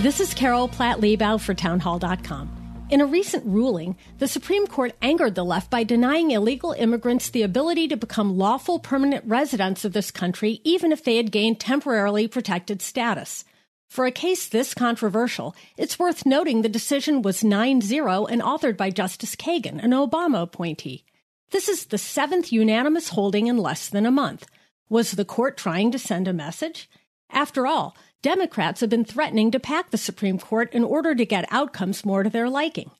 This is Carol Platt Liebau for Townhall.com. In a recent ruling, the Supreme Court angered the left by denying illegal immigrants the ability to become lawful permanent residents of this country, even if they had gained temporarily protected status. For a case this controversial, it's worth noting the decision was 9 0 and authored by Justice Kagan, an Obama appointee. This is the seventh unanimous holding in less than a month. Was the court trying to send a message? After all, Democrats have been threatening to pack the Supreme Court in order to get outcomes more to their liking.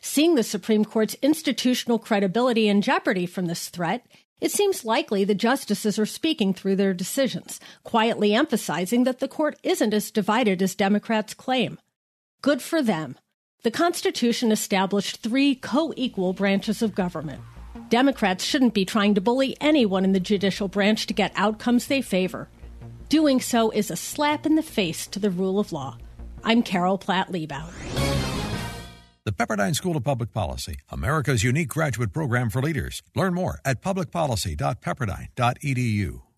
Seeing the Supreme Court's institutional credibility in jeopardy from this threat, it seems likely the justices are speaking through their decisions, quietly emphasizing that the court isn't as divided as Democrats claim. Good for them. The Constitution established three co equal branches of government. Democrats shouldn't be trying to bully anyone in the judicial branch to get outcomes they favor. Doing so is a slap in the face to the rule of law. I'm Carol Platt Liebau. The Pepperdine School of Public Policy, America's unique graduate program for leaders. Learn more at publicpolicy.pepperdine.edu.